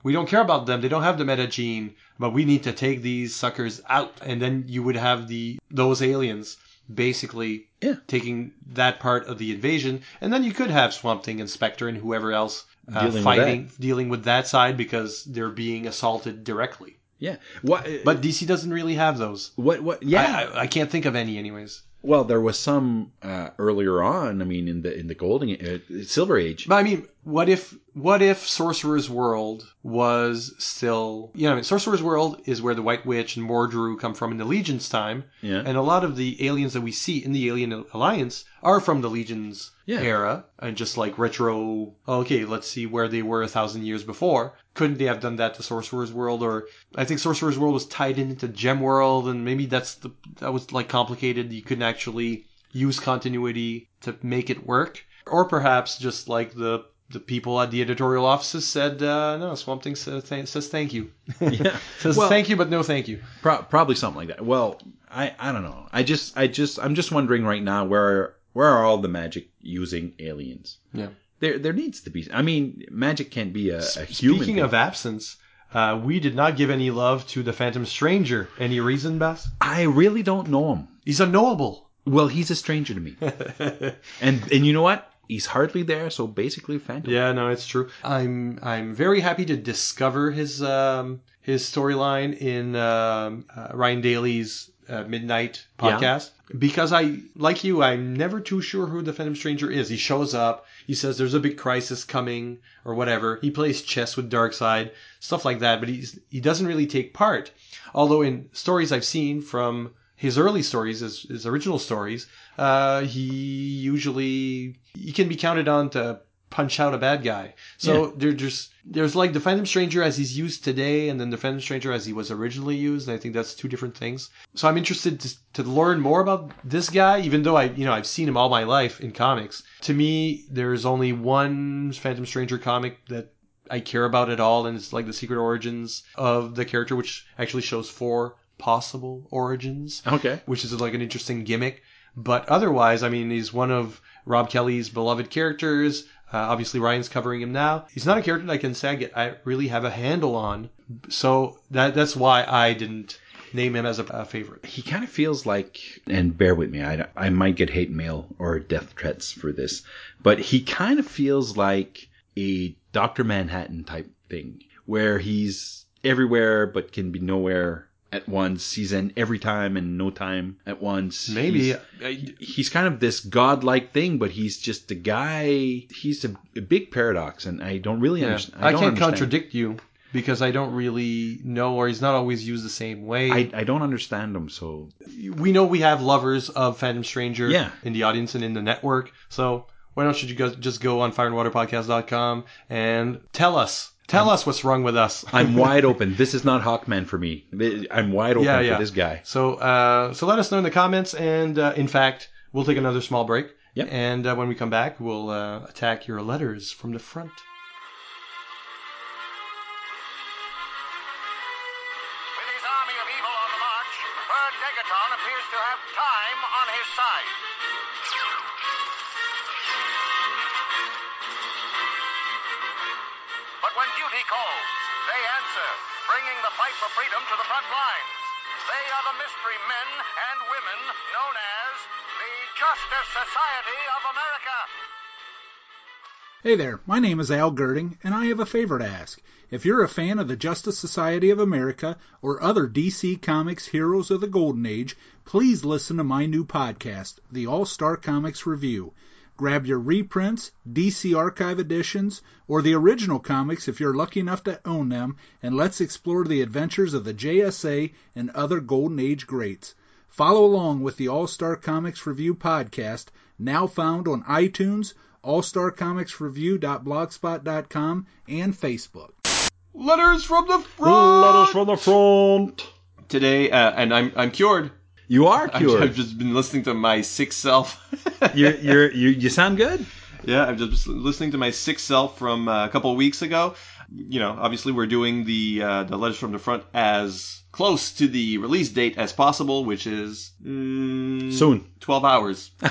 We don't care about them; they don't have the meta gene, but we need to take these suckers out. And then you would have the those aliens basically Yeah. taking that part of the invasion, and then you could have Swamp Thing and Spectre and whoever else uh, Dealing with fighting, dealing with that side because they're being assaulted directly. Yeah. What? But DC doesn't really have those. what? What? Yeah. I, I, I can't think of any, anyways. Well, there was some uh, earlier on. I mean, in the in the golden uh, silver age. But I mean, what if what if Sorcerer's World was still you know, I mean, Sorcerer's World is where the White Witch and Mordru come from in the Legion's time, Yeah. and a lot of the aliens that we see in the Alien Alliance are from the Legion's Yeah. era, and just like retro. Okay, let's see where they were a thousand years before. Couldn't they have done that to Sorcerer's World? Or I think Sorcerer's World was tied into Gem World, and maybe that's the that was like complicated. You couldn't actually use continuity to make it work, or perhaps just like the the people at the editorial offices said, uh, no, Swamp Thing says, th- says thank you. Yeah. [laughs] says Well- thank you, but no thank you. Pro- probably something like that. Well, I I don't know. I just I just I'm just wondering right now where where are all the magic using aliens? Yeah. There there needs to be. I mean, magic can't be a, a human. Speaking thing. of absence, uh, we did not give any love to the Phantom Stranger. Any reason, Bess? I really don't know him. He's unknowable. Well, he's a stranger to me. [laughs] and and you know what? He's hardly there, so basically phantom. Yeah, no, it's true. I'm I'm very happy to discover his um, his storyline in um, uh, Ryan Daly's uh, Midnight Yeah. podcast because I like you. I'm never too sure who the Phantom Stranger is. He shows up. He says there's a big crisis coming or whatever. He plays chess with Darkseid, stuff like that. But he's he doesn't really take part. Although in stories I've seen from his early stories, his, his original stories, uh, he usually he can be counted on to punch out a bad guy. So Yeah. there just there's like the Phantom Stranger as he's used today, and then the Phantom Stranger as he was originally used. And I think that's two different things. So I'm interested to, to learn more about this guy, even though I you know I've seen him all my life in comics. To me, there's only one Phantom Stranger comic that I care about at all, and it's like the secret origins of the character, which actually shows four possible origins Okay. which is like an interesting gimmick. But otherwise, I mean, he's one of Rob Kelly's beloved characters. Uh, obviously, Ryan's covering him now. He's not a character that I can say I, get, I really have a handle on. So that that's why I didn't name him as a, a favorite. He kind of feels like, and bear with me, I, I might get hate mail or death threats for this, but he kind of feels like a Dr. Manhattan type thing, where he's everywhere but can be nowhere at once. He's in every time and no time at once. Maybe He's- uh, he's kind of this godlike thing, but he's just a guy. He's a, a big paradox, and I don't really yeah. understand. I, don't can't understand. contradict you because I don't really know, or he's not always used the same way. I, I don't understand him. So we know we have lovers of Phantom Stranger Yeah. in the audience and in the network. So why don't you just go on fireandwaterpodcast.com and tell us, tell us what's wrong with us. I'm wide open. This is not Hawkman for me. I'm wide open Yeah, for this guy. So, uh, so let us know in the comments, and uh, in fact, we'll take another small break. Yep. And uh, when we come back, we'll uh, attack your letters from the front. Duty calls, they answer, bringing the fight for freedom to the front lines. They are the mystery men and women known as the Justice Society of America. Hey there, my name is Al Girding, and I have a favor to ask. If you're a fan of the Justice Society of America or other DC Comics heroes of the Golden Age, please listen to my new podcast, The All Star Comics Review. Grab your reprints, DC Archive editions, or the original comics if you're lucky enough to own them, and let's explore the adventures of the JSA and other Golden Age greats. Follow along with the All Star Comics Review podcast, now found on iTunes, allstarcomicsreview.blogspot.com, and Facebook. Letters from the front. Letters from the front. Today, uh, and I'm I'm cured. You are I've, cured. I've just been listening to my sick self. [laughs] you're, you're, you you sound good. Yeah, I'm just listening to my sick self from uh, a couple of weeks ago. You know, obviously we're doing the uh, the letters from the front as close to the release date as possible, which is mm, Soon. twelve hours. [laughs] [laughs]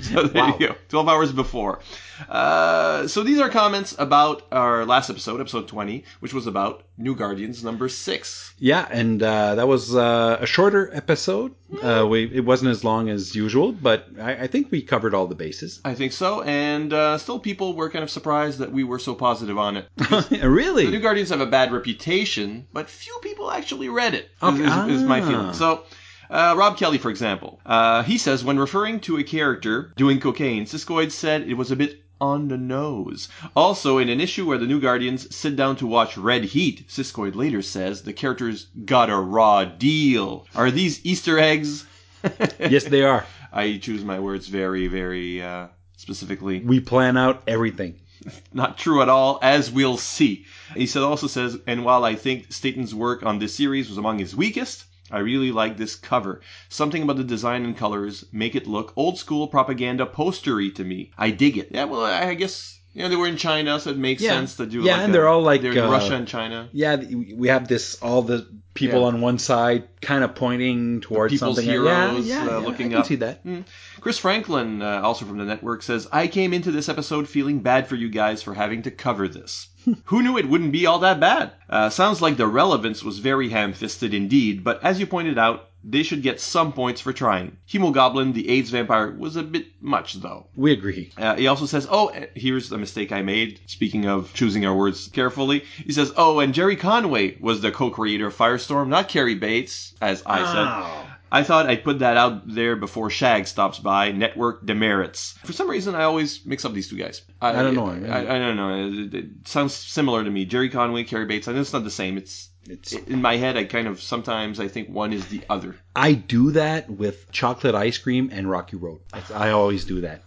So there Wow. you go, twelve hours before. Uh, so these are comments about our last episode, episode twenty, which was about New Guardians number six. Yeah, and uh, that was uh, a shorter episode. Uh, we it wasn't as long as usual, but I, I think we covered all the bases. I think so, and uh, still people were kind of surprised that we were so positive on it. [laughs] [laughs] The New? Guardians have a bad reputation, but few people actually read it. Okay. Is, is my Ah. feeling. So, uh, Rob Kelly, for example, uh, he says when referring to a character doing cocaine, Siskoid said it was a bit on the nose. Also, in an issue where the New Guardians sit down to watch Red Heat, Siskoid later says the characters got a raw deal. Are these Easter eggs? [laughs] yes, they are. [laughs] I choose my words very, very uh, specifically We plan out everything. Not true at all, as we'll see. He said also says, and while I think Staton's work on this series was among his weakest, I really like this cover. Something about the design and colors make it look old school propaganda postery to me. I dig it. Yeah, well, I guess you know they were in China, so it makes Yeah. sense to do. Yeah, like and a- they're all like, they're in uh, Russia and China. Yeah, we have this all the people Yeah. on one side kind of pointing towards people's something. heroes, yeah, yeah, uh, yeah, looking I can up. see that. Mm. Chris Franklin, uh, also from the network, says, I came into this episode feeling bad for you guys for having to cover this. [laughs] Who knew it wouldn't be all that bad? Uh, sounds like the relevance was very ham fisted indeed, but as you pointed out, they should get some points for trying. Hemogoblin, the AIDS vampire, was a bit much though. We agree. Uh, he also says, "Oh, here's a mistake I made." Speaking of choosing our words carefully, he says, "Oh, and Gerry Conway was the co-creator of Firestorm, not Cary Bates, as I said." I thought I'd put that out there before Shag stops by. Network demerits. For some reason, I always mix up these two guys. I, I don't know. I, I don't know. It, it sounds similar to me. Gerry Conway, Cary Bates. I know it's not the same. It's It's in my head. I kind of sometimes I think one is the other. I do that with chocolate ice cream and Rocky Road. I always do that.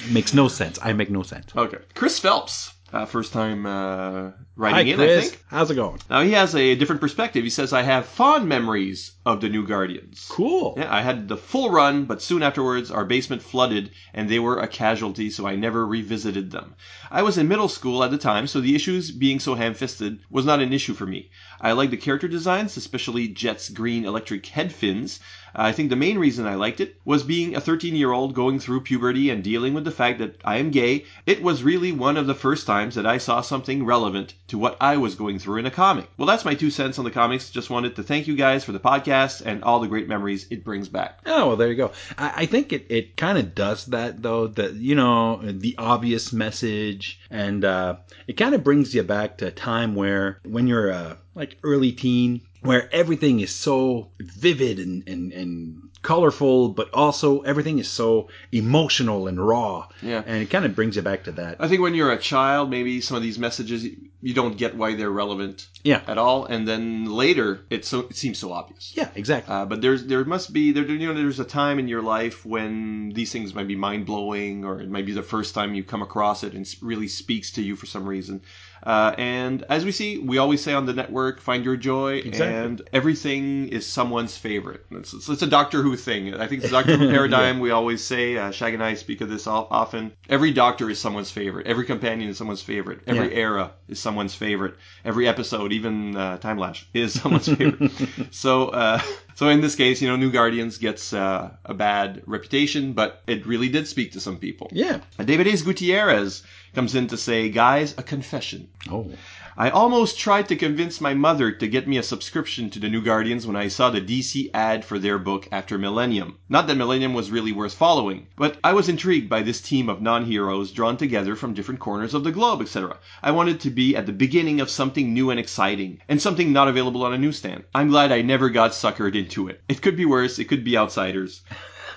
[laughs] Makes no sense. I make no sense. Okay, Chris Phelps, uh, first time uh, Hi, writing in. I think. How's it going? Now he has a different perspective. He says, I have fond memories of the New Guardians. Cool. Yeah, I had the full run, but soon afterwards our basement flooded and they were a casualty, so I never revisited them. I was in middle school at the time, so the issues being so ham-fisted was not an issue for me. I liked the character designs, especially Jet's green electric head fins. I think the main reason I liked it was being a 13 year old going through puberty and dealing with the fact that I am gay. It was really one of the first times that I saw something relevant to what I was going through in a comic. Well, that's my two cents on the comics. Just wanted to thank you guys for the podcast and all the great memories it brings back. Oh well, there you go. I, I think it, it kind of does that though. That you know the obvious message, and uh, it kind of brings you back to a time where when you're uh, like early teen, where everything is so vivid and and, and colorful, but also everything is so emotional and raw. Yeah. and it kind of brings you back to that. I think when you're a child, maybe some of these messages you don't get why they're relevant Yeah. at all, and then later it so it seems so obvious. Yeah, exactly. Uh, but there's there must be there you know there's a time in your life when these things might be mind blowing or it might be the first time you come across it and really speaks to you for some reason. Uh, and as we see, we always say on the network, find your joy, Exactly. and everything is someone's favorite. It's, it's, it's a Doctor Who thing. I think the [laughs] Doctor Who paradigm. We always say, uh, Shag and I speak of this all, often. Every Doctor is someone's favorite. Every companion is someone's favorite. Every Yeah. era is someone's favorite. Every episode, even uh, Time Lash, is [laughs] someone's favorite. [laughs] so, uh, so in this case, you know, New Guardians gets uh, a bad reputation, but it really did speak to some people. yeah. David Ace Gutierrez comes in to say, guys, a confession. Oh. I almost tried to convince my mother to get me a subscription to the New Guardians when I saw the DC ad for their book After Millennium. Not that Millennium was really worth following, but I was intrigued by this team of non-heroes drawn together from different corners of the globe, etc. I wanted to be at the beginning of something new and exciting, and something not available on a newsstand. I'm glad I never got suckered into it. It could be worse, it could be outsiders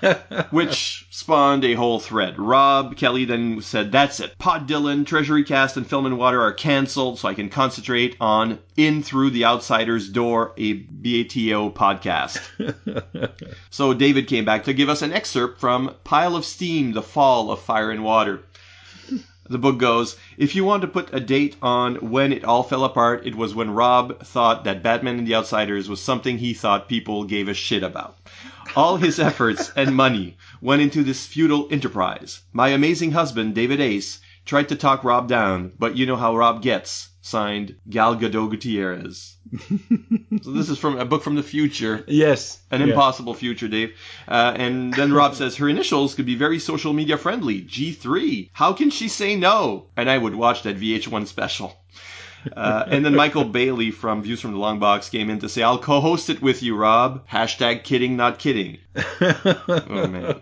[laughs] which spawned a whole thread. Rob Kelly then said, That's it. Pod Dylan, Treasury Cast, and Film and Water are canceled, so I can concentrate on In Through the Outsider's Door, a BATO podcast. [laughs] so David came back to give us an excerpt from Pile of Steam, The Fall of Fire and Water. The book goes, if you want to put a date on when it all fell apart, it was when Rob thought that Batman and the Outsiders was something he thought people gave a shit about. All his efforts and money went into this futile enterprise. My amazing husband, David Ace, tried to talk Rob down, but you know how Rob gets. Signed, Gal Gadot Gutierrez. so this is from a book from the future. Yes. An Yeah. impossible future, Dave. Uh, and then Rob says her initials could be very social media friendly. G3. How can she say no? And I would watch that VH1 special. Uh, and then Michael Bailey from Views from the Long Box came in to say, I'll co-host it with you, Rob. Hashtag kidding, not kidding. [laughs] Oh, man.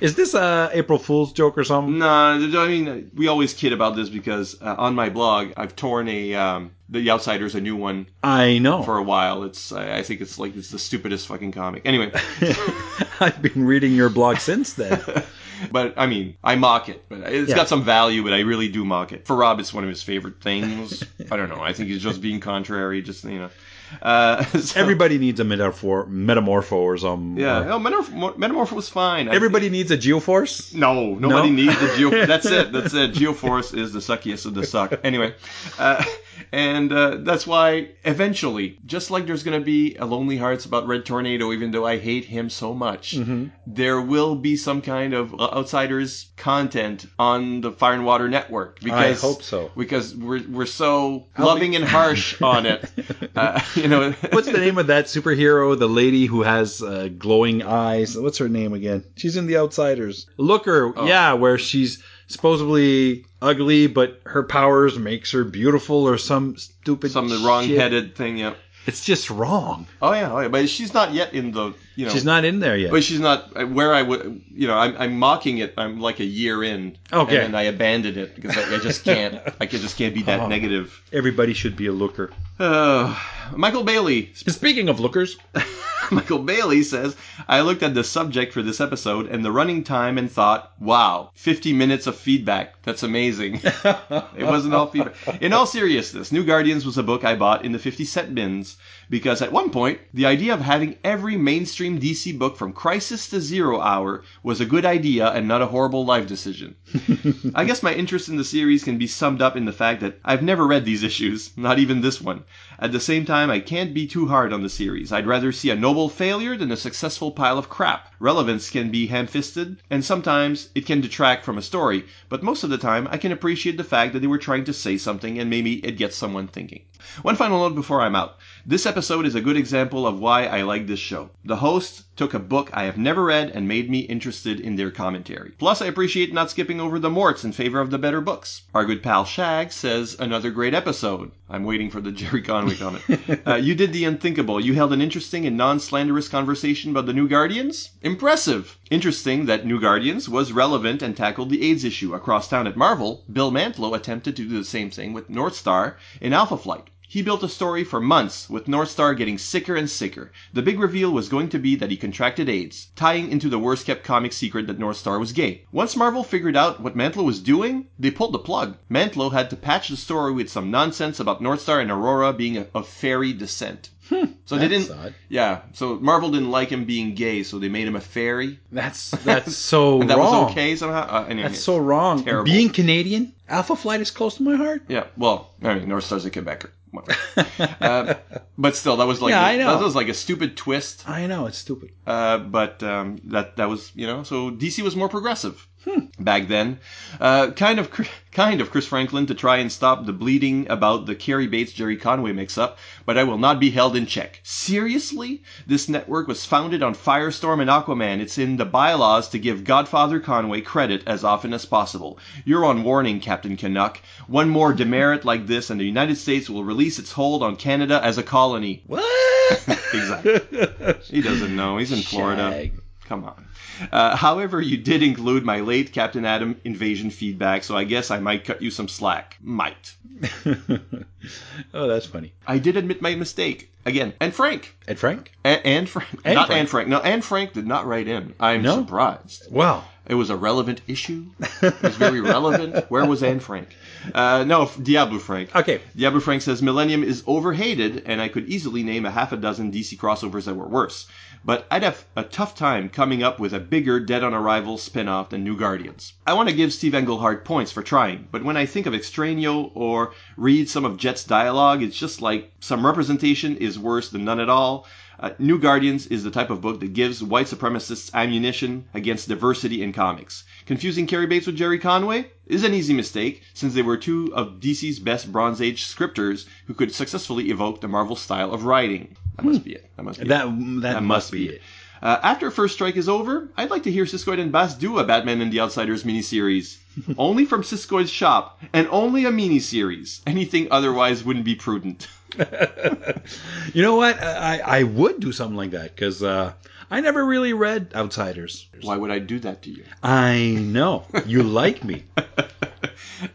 Is this a April Fool's joke or something? No, I mean, we always kid about this because uh, on my blog, I've torn a, um, The Outsiders, a new one, I know. for a while. It's, I I think it's like, it's the stupidest fucking comic. Anyway. [laughs] I've been reading your blog since then. [laughs] But I mean, I mock it, but it's Yeah. got some value. But I really do mock it. For Rob, it's one of his favorite things. [laughs] I don't know. I think he's just being contrary. Just you know, uh, [laughs] so- Everybody needs a metaphor, metamorpho or something. Yeah, or- no, Metamorph, Metamorph was fine. I- Everybody needs a geoforce. no, nobody No? needs the Geo. [laughs] That's it. That's it. Geoforce is the suckiest of the suck. Anyway, uh, and uh, that's why eventually, just like there's gonna be a Lonely Hearts about Red Tornado, even though I hate him so much, Mm-hmm. there will be some kind of uh, outsiders content on the Fire and Water Network. Because, I hope so. Because we're we're so I'll loving be- and harsh [laughs] on it. Uh, you know. [laughs] What's the name of that superhero? The lady who has uh, glowing eyes. What's her name again? She's in The Outsiders. Looker. Oh. Yeah, where she's supposedly ugly, but her powers makes her beautiful or some stupid. Some shit. wrong-headed thing. Yeah. It's just wrong. Oh yeah. Oh yeah. But she's not yet in the. You know. She's not in there yet. But she's not uh, where I would, you know, I'm, I'm mocking it. I'm like a year in, Okay. and I abandoned it because I, I just can't. I can, just can't be that Oh. negative. Everybody should be a looker. Uh, Michael Bailey. Speaking of lookers, [laughs] Michael Bailey says, I looked at the subject for this episode and the running time and thought, wow, 50 minutes of feedback. That's amazing. [laughs] it wasn't all feedback. In all seriousness, New Guardians was a book I bought in the 50 cent bins because at one point, the idea of having every mainstream DC book from Crisis to Zero Hour was a good idea and not a horrible life decision. [laughs] I guess my interest in the series can be summed up in the fact that I've never read these issues, not even this one. At the same time, I can't be too hard on the series. I'd rather see a noble failure than a successful pile of crap. Relevance can be ham-fisted, and sometimes it can detract from a story, but most of the time I can appreciate the fact that they were trying to say something and maybe it gets someone thinking. One final note before I'm out. This episode is a good example of why I like this show. The host took a book I have never read and made me interested in their commentary. Plus, I appreciate not skipping over the morts in favor of the better books. Our good pal Shag says, another great episode. I'm waiting for the [laughs] Gerry Conway comment. [laughs] uh, you did the unthinkable. You held an interesting and non-slanderous conversation about the New Guardians. Impressive. Interesting that New Guardians was relevant and tackled the AIDS issue. Across town at Marvel, Bill Mantlo attempted to do the same thing with Northstar in Alpha Flight. He built a story for months, with Northstar getting sicker and sicker. The big reveal was going to be that he contracted AIDS, tying into the worst kept comic secret that Northstar was gay. Once Marvel figured out what Mantlo was doing, they pulled the plug. Mantlo had to patch the story with some nonsense about Northstar and Aurora being a, of fairy descent. so they didn't. odd. Yeah. So Marvel didn't like him being gay, so they made him a fairy, That's [laughs] that's so and that wrong. was okay somehow. Uh, anyway, That's so wrong. terrible. Being Canadian, Alpha Flight is close to my heart. Yeah, well, I mean, Northstar's a Quebecer. Uh, but still, that was like Yeah, I know. that was like a stupid twist. I know it's stupid. Uh, but um, that that was you know so DC was more progressive back then. Uh, kind of cr- kind of Chris Franklin to try and stop the bleeding about the Cary Bates Gerry Conway mix up, but I will not be held in check. Seriously, this network was founded on Firestorm and Aquaman. It's in the bylaws to give Godfather Conway credit as often as possible. You're on warning, Captain Canuck. One more demerit like this, and the United States will release its hold on Canada as a colony. What? [laughs] Exactly. He doesn't know. He's in Florida. Shag. Come on. Uh, however, you did include my late Captain Atom invasion feedback, so I guess I might cut you some slack. Might. [laughs] oh, that's funny. I did admit my mistake. Again. And Frank. And Frank? A- and Frank. And not Frank. and Frank. No, and Frank did not write in. I'm No? surprised. Wow. It was a relevant issue. [laughs] It was very relevant. Where was Anne Frank? Uh, no, Diabolu Frank. Okay. Diabolu Frank says Millennium is overhated, and I could easily name a half a dozen DC crossovers that were worse. But I'd have a tough time coming up with a bigger Dead on Arrival spin-off than New Guardians. I want to give Steve Englehart points for trying, but when I think of Extraño or read some of Jet's dialogue, it's just like some representation is worse than none at all. Uh, New Guardians is the type of book that gives white supremacists ammunition against diversity in comics. Confusing Cary Bates with Gerry Conway is an easy mistake, since they were two of DC's best Bronze Age scripters who could successfully evoke the Marvel style of writing. That must be it. That must be That it. that, must be it. Uh, after First Strike is over, I'd like to hear Siskoid and Bass do a Batman and the Outsiders miniseries. [laughs] only from Siskoid's shop, and only a miniseries. Anything otherwise wouldn't be prudent. [laughs] You know what? I I would do something like that because uh, I never really read Outsiders. Why would I do that to you? I know you like me. [laughs]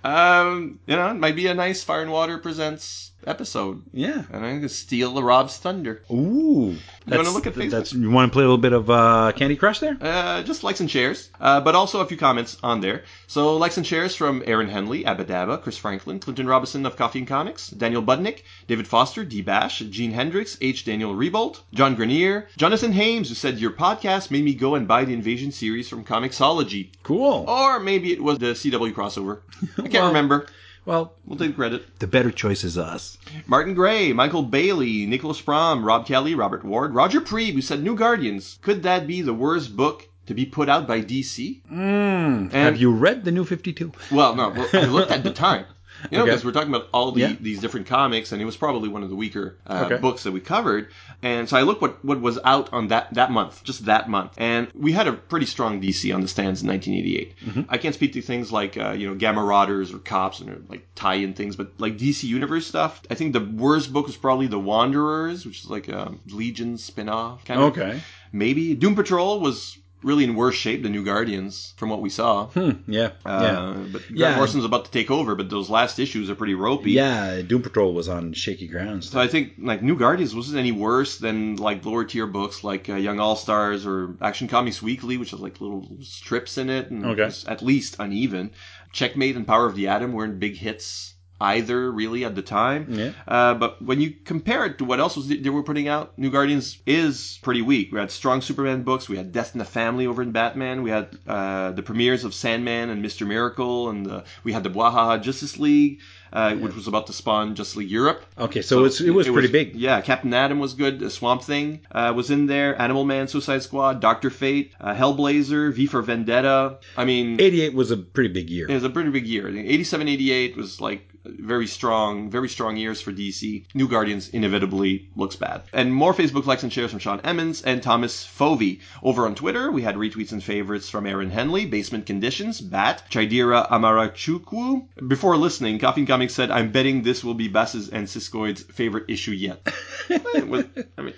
Um, you know, it might be a nice Fire and Water presents episode. Yeah. And I'm gonna steal the Rob's thunder. Ooh. You wanna look at Facebook? That's you want to play a little bit of uh, Candy Crush there? Uh, just likes and shares, uh, but also a few comments on there. So likes and shares from Aaron Henley, Abadaba, Chris Franklin, Clinton Robinson of Coffee and Comics, Daniel Budnick, David Foster, D Bash, Gene Hendricks, H. Daniel Rebolt, John Grenier, Jonathan Hames, who said your podcast made me go and buy the Invasion series from Comixology, Cool. or maybe it was the CW crossover. [laughs] I can't Well- remember. Well, We'll take credit. the better choice is us. Martin Gray, Michael Bailey, Nicholas Fromm, Rob Kelly, Robert Ward, Roger Preeb, who said New Guardians. Could that be the worst book to be put out by DC? Mm. Have you read the new 52? Well, no, well, I looked at the time. [laughs] You know, Okay. because we're talking about all the, Yeah. these different comics, and it was probably one of the weaker uh, Okay. books that we covered. And so I looked what what was out on that that month, just that month, and we had a pretty strong DC on the stands in 1988. Mm-hmm. I can't speak to things like uh, you know Gammarauders or Cops and or, like tie-in things, but like DC Universe stuff. I think the worst book was probably The Wanderers, which is like a Legion spin-off. Kind of. Okay. Maybe Doom Patrol was really in worse shape than New Guardians from what we saw. Hmm. Yeah. Uh, yeah. But Grant Yeah. Morrison's about to take over, but those last issues are pretty ropey. Yeah. Doom Patrol was on shaky ground. So I think like New Guardians wasn't any worse than like lower tier books like uh, Young All Stars or Action Comics Weekly, which has like little strips in it and Okay. was at least uneven. Checkmate and Power of the Atom weren't big hits either really at the time. Yeah. Uh, but when you compare it to what else was they were putting out, New Guardians is pretty weak. We had strong Superman books. We had Death in the Family over in Batman. We had uh, the premieres of Sandman and Mister Miracle, and the, we had the Wahaha Justice League, uh, which was about to spawn Justice League Europe. Okay, so, it's, it was pretty big. Yeah, Captain Atom was good. The Swamp Thing uh, was in there. Animal Man, Suicide Squad, Doctor Fate, uh, Hellblazer, V for Vendetta. I mean, 88 was a pretty big year. it was a pretty big year. I 87, 88 was like very strong, very strong years for DC. New Guardians inevitably looks bad. And more Facebook likes and shares from Sean Emmons and Thomas Fovey. Over on Twitter, we had retweets and favorites from Aaron Henley, Basement Conditions, Bat, Chaidira Amarachukwu. Before listening, Coffee and Comics said, I'm betting this will be Bass's and Siskoid's favorite issue yet. [laughs] It was- I mean,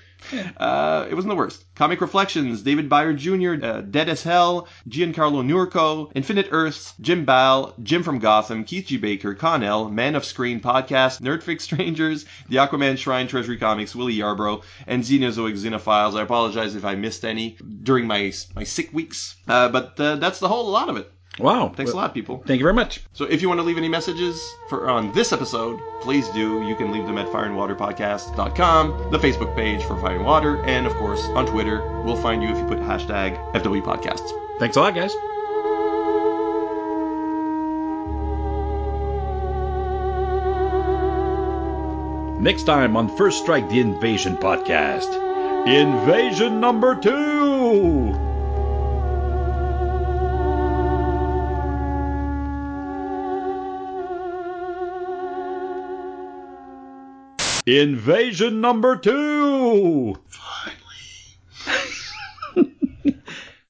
uh, it wasn't the worst. Comic Reflections, David Byer Jr., uh, Dead as Hell, Giancarlo Nurko, Infinite Earths, Jim Bal, Jim from Gotham, Keith G. Baker, Connell, Man of Screen Podcast, Nerdfix Strangers, The Aquaman Shrine Treasury Comics, Willie Yarbrough, and Xenozoic Xenophiles. I apologize if I missed any during my my sick weeks, uh, but uh, that's the whole lot of it. Wow. Thanks a lot, people. Thank you very much. So if you want to leave any messages for on this episode, please do. You can leave them at fireandwaterpodcast.com, the Facebook page for Fire and Water, and of course on Twitter. We'll find you if you put hashtag FW Podcasts. Thanks a lot, guys. Next time on First Strike the Invasion podcast. Invasion number two! Invasion number two!